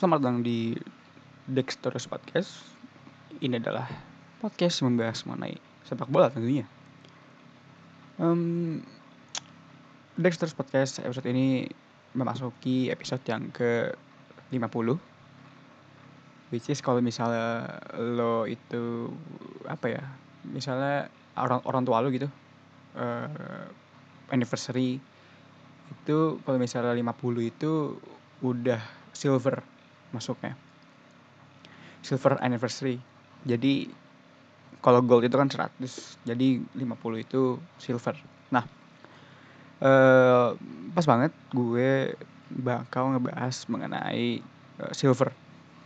Selamat datang di Dexterous Podcast. Ini adalah podcast membahas mengenai sepak bola tentunya. Um, Dexterous Podcast episode ini memasuki episode yang ke 50 which is kalau misalnya lo itu apa ya misalnya orang orang tua lo gitu uh, anniversary itu kalau misalnya 50 itu udah silver masuknya. Silver anniversary. Jadi kalau gold itu kan 100 jadi 50 itu silver. Nah uh, pas banget gue bakal ngebahas mengenai uh, silver.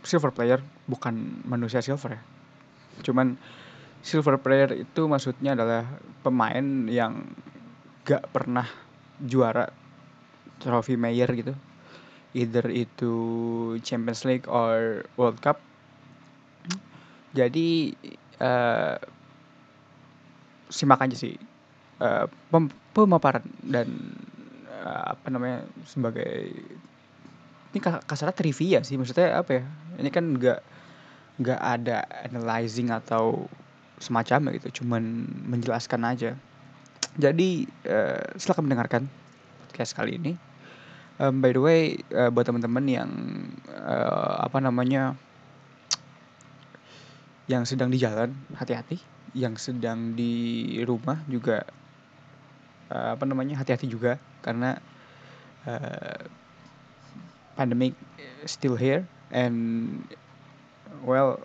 Silver player bukan manusia silver ya. Cuman silver player itu maksudnya adalah pemain yang gak pernah juara trofi mayor gitu either itu Champions League or World Cup. Jadi uh, simak aja sih uh, pemaparan dan uh, apa namanya sebagai ini kasarnya trivia sih maksudnya apa ya ini kan nggak nggak ada analyzing atau semacamnya gitu cuman menjelaskan aja. Jadi uh, silakan mendengarkan podcast kali ini um, by the way uh, buat teman-teman yang uh, apa namanya yang sedang di jalan hati-hati. Yang sedang di rumah juga uh, apa namanya hati-hati juga karena uh, pandemic still here and well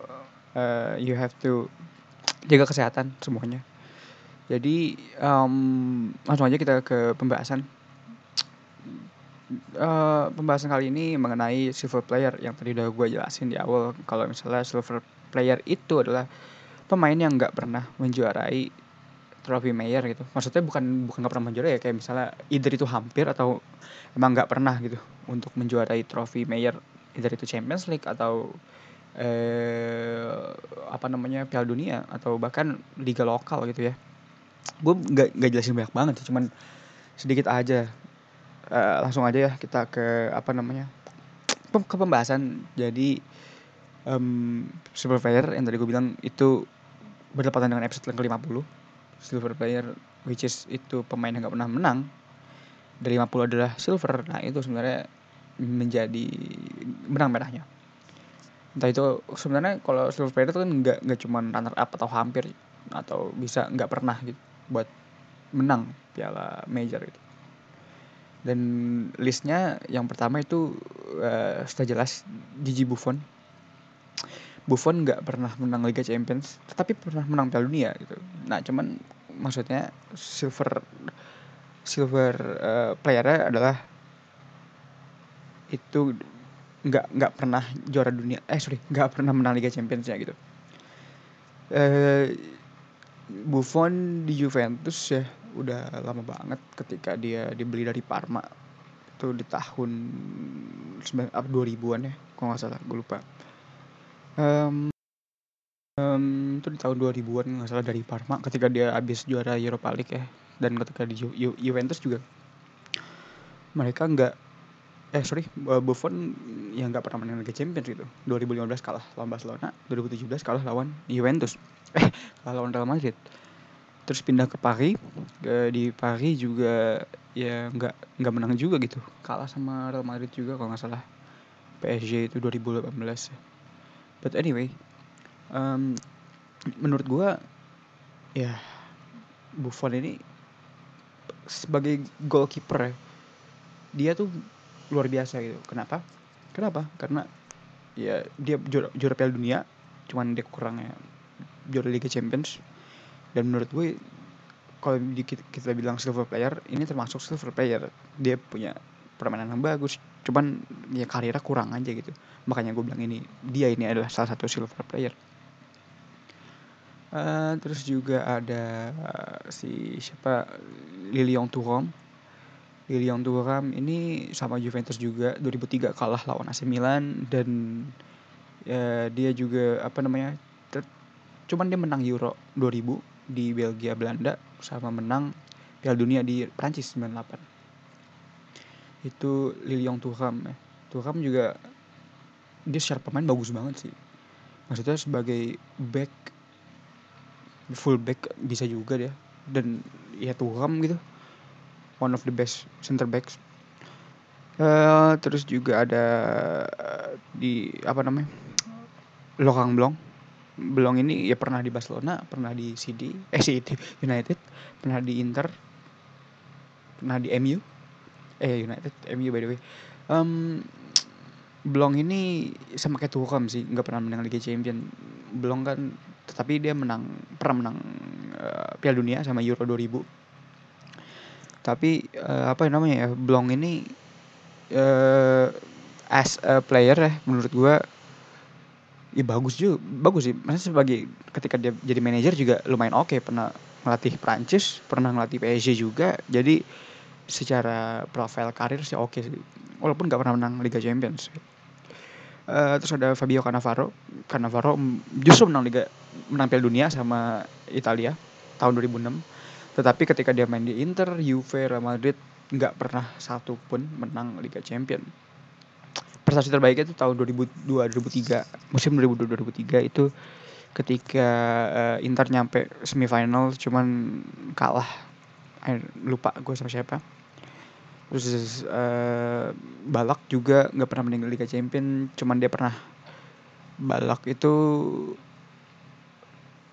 uh, you have to jaga kesehatan semuanya. Jadi um, langsung aja kita ke pembahasan uh, pembahasan kali ini mengenai silver player yang tadi udah gue jelasin di awal. Kalau misalnya silver player itu adalah pemain yang nggak pernah menjuarai trofi mayor gitu. Maksudnya bukan bukan nggak pernah menjuarai ya kayak misalnya either itu hampir atau emang nggak pernah gitu untuk menjuarai trofi mayor either itu Champions League atau eh apa namanya Piala Dunia atau bahkan liga lokal gitu ya. Gue nggak nggak jelasin banyak banget sih cuman sedikit aja uh, langsung aja ya kita ke apa namanya ke pembahasan. Jadi um, silver player yang tadi gue bilang itu berdepatan dengan episode yang ke-50 silver player which is itu pemain yang gak pernah menang. Dari 50 adalah silver. Nah itu sebenarnya menjadi benang merahnya. Entah itu sebenarnya kalau silver player itu kan nggak nggak cuma runner up atau hampir atau bisa nggak pernah gitu buat menang piala major gitu dan listnya yang pertama itu uh, sudah jelas Gigi Buffon. Buffon nggak pernah menang Liga Champions tetapi pernah menang Piala Dunia gitu. Nah cuman maksudnya silver silver uh, playernya adalah itu nggak nggak pernah juara dunia eh sorry nggak pernah menang Liga Champions ya gitu. Uh, Buffon di Juventus ya udah lama banget ketika dia dibeli dari Parma. Itu di tahun 2000-an ya kalau nggak salah gue lupa. Um, um, itu di tahun 2000-an nggak salah dari Parma ketika dia habis juara Europa League ya. Dan ketika di Ju Ju Juventus juga. Mereka nggak eh sorry Buffon yang nggak pernah menang Liga Champions gitu. 2015 kalah lawan Barcelona 2017 kalah lawan Juventus. Eh kalah lawan Real Madrid terus pindah ke Paris. Ke di Paris juga ya nggak nggak menang juga gitu. Kalah sama Real Madrid juga kalau nggak salah. PSG itu 2018 ya but anyway um, menurut gua ya Buffon ini sebagai goalkeeper ya dia tuh luar biasa gitu. Kenapa? Kenapa? Karena ya dia juara, juara Piala Dunia cuman dia kurangnya juara Liga Champions dan menurut gue kalau kita, bilang silver player ini termasuk silver player. Dia punya permainan yang bagus cuman ya karirnya kurang aja gitu. Makanya gue bilang ini dia ini adalah salah satu silver player. Uh, terus juga ada uh, si siapa? Lilian Thuram. Lilian Thuram ini sama Juventus juga 2003 kalah lawan AC Milan dan uh, dia juga apa namanya cuman dia menang Euro 2000 di Belgia Belanda sama menang Piala Dunia di Prancis 98 itu Lilian Thuram ya. Thuram juga dia secara pemain bagus banget sih. Maksudnya sebagai back full back bisa juga dia. Dan ya Tuham gitu one of the best center backs. Uh, terus juga ada di apa namanya Lokang Blong Blong ini ya pernah di Barcelona pernah di CD eh CD United pernah di Inter pernah di MU eh United MU by the way. Um, Blong ini sama kayak Tuchel sih nggak pernah menang Liga Champion. Blong kan tetapi dia menang pernah menang uh, Piala Dunia sama Euro 2000 tapi uh, apa namanya ya Blong ini uh, as a player ya menurut gua ya bagus juga bagus sih. Maksudnya sebagai ketika dia jadi manajer juga lumayan oke. Okay. pernah ngelatih Prancis pernah ngelatih PSG juga. Jadi secara profil karir sih oke okay sih. Walaupun nggak pernah menang Liga Champions. Uh, terus ada Fabio Cannavaro. Cannavaro justru menang Liga menang Piala Dunia sama Italia tahun 2006 tetapi ketika dia main di Inter Juve Real Madrid nggak pernah satu pun menang Liga Champion prestasi terbaiknya itu tahun 2002 2003 musim 2002 2003 itu ketika uh, Inter nyampe semifinal cuman kalah. Lupa gue sama siapa. Terus uh, Balak juga nggak pernah meninggal Liga Champion cuman dia pernah. Balak itu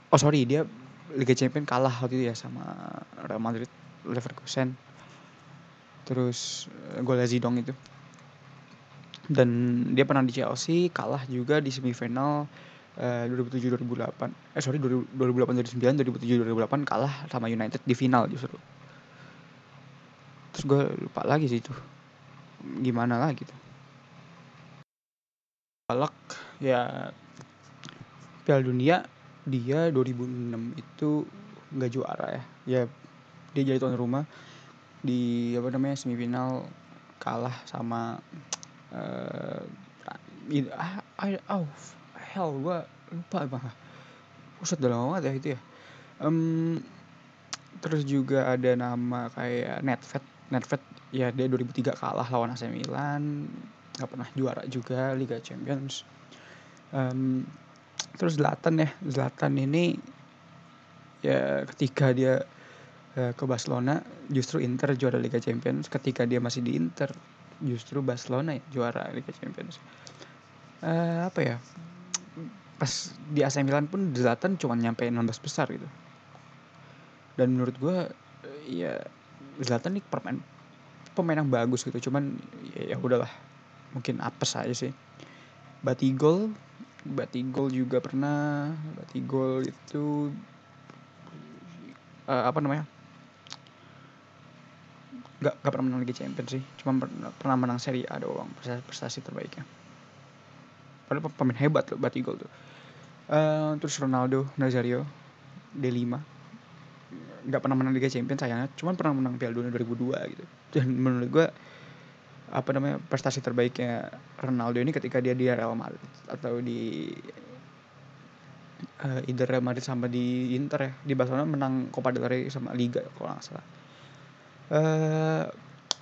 oh sorry dia Liga Champion kalah waktu itu ya sama Real Madrid Leverkusen. Terus uh, golnya Zidong itu dan dia pernah di Chelsea kalah juga di semifinal uh, 2007 2008 eh sorry 2008 2009 2007 2008 kalah sama United di final justru. Terus gue lupa lagi sih itu. Gimana lagi tuh Balak ya Piala Dunia dia 2006 itu nggak juara ya. Ya dia jadi tuan rumah di apa namanya semifinal kalah sama uh, ah, I, oh hell gue lupa Pusat udah lama banget ya itu ya. Um, terus juga ada nama kayak Netfet. Nedved ya dia 2003 kalah lawan AC Milan. Nggak pernah juara juga Liga Champions. Um, terus Zlatan ya. Zlatan ini ya ketika dia uh, ke Barcelona justru Inter juara Liga Champions. Ketika dia masih di Inter justru Barcelona ya juara Liga Champions. Uh, apa ya? Pas di AC Milan pun Zlatan cuma nyampe 16 besar gitu. Dan menurut gue ya Zlatan nih pemain pemain yang bagus gitu. Cuman ya, ya udahlah. Mungkin apes aja sih. Batigol Batigol juga pernah. Batigol itu uh, apa namanya nggak nggak pernah menang Liga Champions sih. Cuma pernah, menang Serie A doang prestasi, prestasi terbaiknya. Padahal pemain hebat loh Batigol tuh. Uh, terus Ronaldo Nazario D5 nggak pernah menang Liga Champions sayangnya. Cuman pernah menang Piala Dunia 2002 gitu. Dan menurut gue apa namanya prestasi terbaiknya Ronaldo ini ketika dia di Real Madrid atau di uh, either Real Madrid sama di Inter ya. Di Barcelona menang Copa del Rey sama Liga kalau nggak salah uh,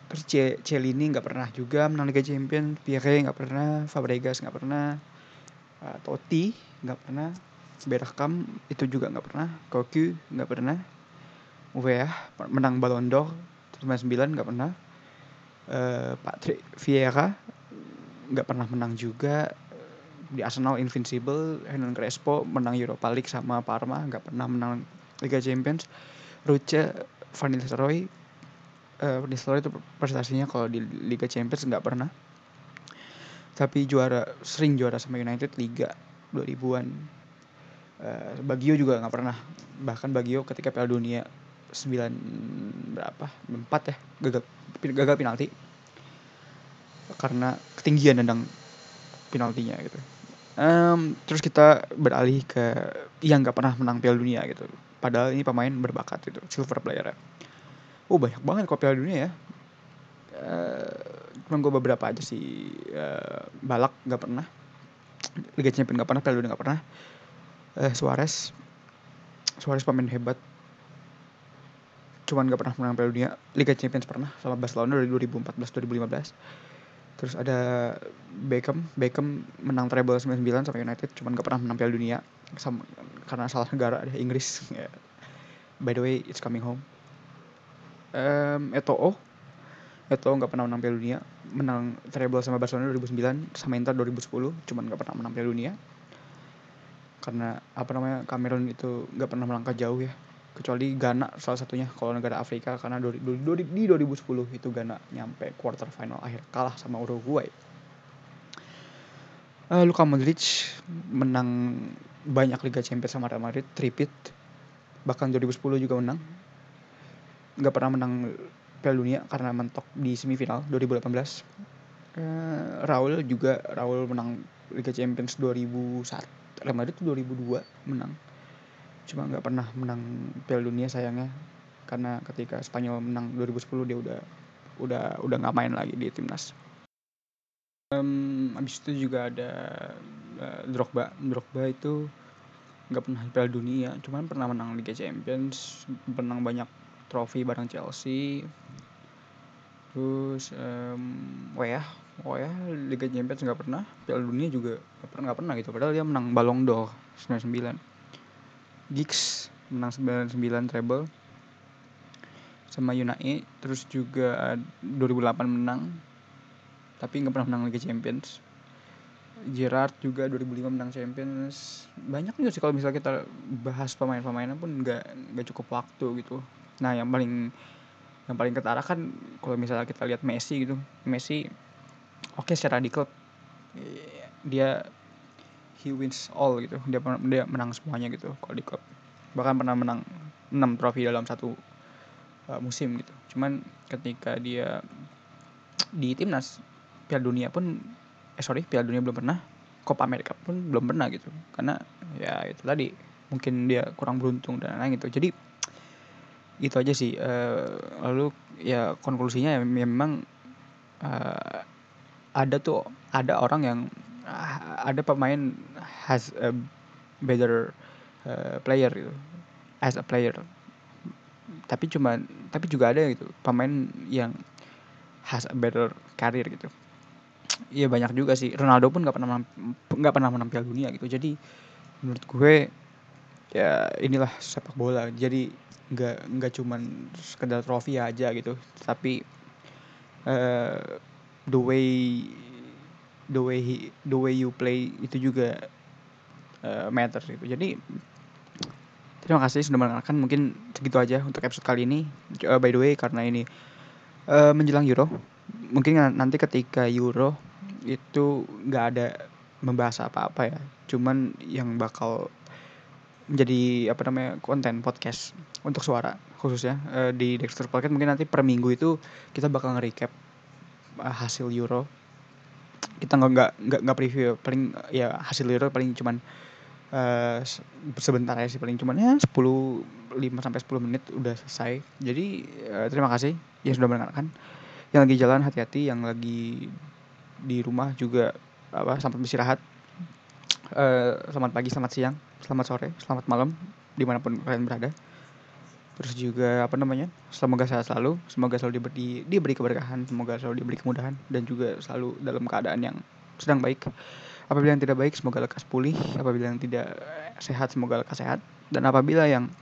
terus Celini nggak pernah juga menang Liga Champions Pierre nggak pernah Fabregas nggak pernah uh, Totti nggak pernah Bergkamp itu juga nggak pernah Koku nggak pernah ya menang Ballon d'Or 2009 nggak pernah uh, Patrick Vieira nggak pernah menang juga di Arsenal Invincible Hernan Crespo menang Europa League sama Parma nggak pernah menang Liga Champions Ruce Van Nistelrooy uh, Van Nistelrooy itu prestasinya kalau di Liga Champions nggak pernah. Tapi juara sering juara sama United Liga 2000-an uh, Bagio juga nggak pernah. Bahkan Bagio ketika Piala Dunia sembilan berapa? Empat ya gagal gagal penalti. Karena ketinggian nendang penaltinya gitu. Um, terus kita beralih ke yang nggak pernah menang Piala Dunia gitu. Padahal ini pemain berbakat gitu silver player ya oh banyak banget kok Piala Dunia ya. Uh, cuma gue beberapa aja sih. Uh, balak nggak pernah. Liga Champions nggak pernah Piala Dunia nggak pernah. Uh, Suarez. Suarez pemain hebat. Cuman gak pernah menang Piala Dunia. Liga Champions pernah sama Barcelona dari 2014 2015 terus ada Beckham. Beckham menang treble 99 sama United cuman gak pernah menang Piala Dunia. Sama, karena salah negara ada Inggris. By the way it's coming home um, Eto'o Eto'o nggak pernah menang Piala Dunia. Menang treble sama Barcelona 2009 sama Inter 2010 cuman nggak pernah menang Piala Dunia. Karena apa namanya Cameroon itu nggak pernah melangkah jauh ya. Kecuali Ghana salah satunya kalau negara Afrika karena di, di, di 2010 itu Ghana nyampe quarter final akhir kalah sama Uruguay. Uh, Luka Modric menang banyak Liga Champions sama Real Madrid tripit bahkan 2010 juga menang nggak pernah menang Piala Dunia karena mentok di semifinal 2018 uh, Raul juga Raul menang Liga Champions 2001 Real Madrid tuh 2002 menang. Cuma nggak pernah menang Piala Dunia sayangnya. Karena ketika Spanyol menang 2010 dia udah udah udah nggak main lagi di timnas. Um, abis itu juga ada uh, Drogba. Drogba itu nggak pernah Piala Dunia cuman pernah menang Liga Champions menang banyak trofi bareng Chelsea. Terus um, Wea oh ya Liga Champions nggak pernah. Piala Dunia juga nggak pernah nggak pernah gitu. Padahal dia menang Ballon d'Or 99 Giggs menang 99 treble. Sama Unai terus juga 2008 menang tapi nggak pernah menang Liga Champions. Gerard juga 2005 menang Champions. Banyak juga sih kalau misalnya kita bahas pemain-pemainnya pun nggak nggak cukup waktu gitu nah yang paling yang paling ketara kan kalau misalnya kita lihat Messi gitu Messi oke okay, secara di klub dia he wins all gitu. Dia dia menang semuanya gitu kalau di klub. Bahkan pernah menang 6 trofi dalam satu uh, musim gitu. Cuman ketika dia di timnas Piala Dunia pun eh sorry Piala Dunia belum pernah Copa America pun belum pernah gitu. Karena ya itu tadi mungkin dia kurang beruntung dan lain gitu. Jadi itu aja sih uh, lalu ya konklusinya ya memang uh, ada tuh ada orang yang ada pemain has a better uh, player gitu as a player. Tapi cuma tapi juga ada gitu pemain yang has a better career gitu. Iya banyak juga sih Ronaldo pun nggak pernah nggak pernah menang Piala Dunia gitu. Jadi menurut gue ya inilah sepak bola jadi nggak nggak cuman sekedar trofi aja gitu tapi uh, the way the way he, the way you play itu juga uh, matter gitu. Jadi terima kasih sudah mendengarkan. Mungkin segitu aja untuk episode kali ini. Uh, by the way karena ini uh, menjelang Euro, mungkin nanti ketika Euro itu nggak ada membahas apa-apa ya. Cuman yang bakal menjadi apa namanya konten podcast untuk suara khususnya uh, di Dexter Podcast mungkin nanti per minggu itu kita bakal nge-recap uh, hasil Euro kita nggak nggak nggak nggak preview paling ya hasil Euro paling cuman uh, sebentar ya sih paling cuman ya 10 5 sampai 10 menit udah selesai. Jadi uh, terima kasih yang sudah mendengarkan. Yang lagi jalan hati-hati, yang lagi di rumah juga apa sampai beristirahat. Uh, selamat pagi, selamat siang, selamat sore, selamat malam di mana pun kalian berada. Terus juga apa namanya semoga sehat selalu semoga selalu diberi diberi keberkahan semoga selalu diberi kemudahan dan juga selalu dalam keadaan yang sedang baik. Apabila yang tidak baik semoga lekas pulih apabila yang tidak sehat semoga lekas sehat. Dan apabila yang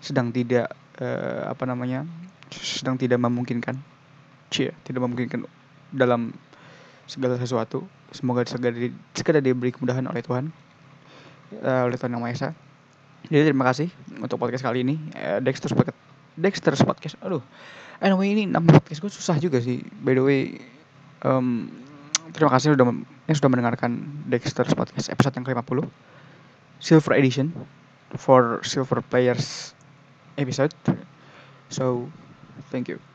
sedang tidak uh, apa namanya sedang tidak memungkinkan cie tidak memungkinkan dalam segala sesuatu semoga segera, di, segera diberi kemudahan oleh Tuhan uh, oleh Tuhan yang Maha Esa jadi terima kasih untuk podcast kali ini. Uh, Dexter's Podcast. Dexter's Podcast. Aduh. Anyway ini nama podcast gue susah juga sih. By the way, um, terima kasih sudah yang sudah mendengarkan Dexter's Podcast episode yang ke-50. Silver Edition for Silver Players episode. So, thank you.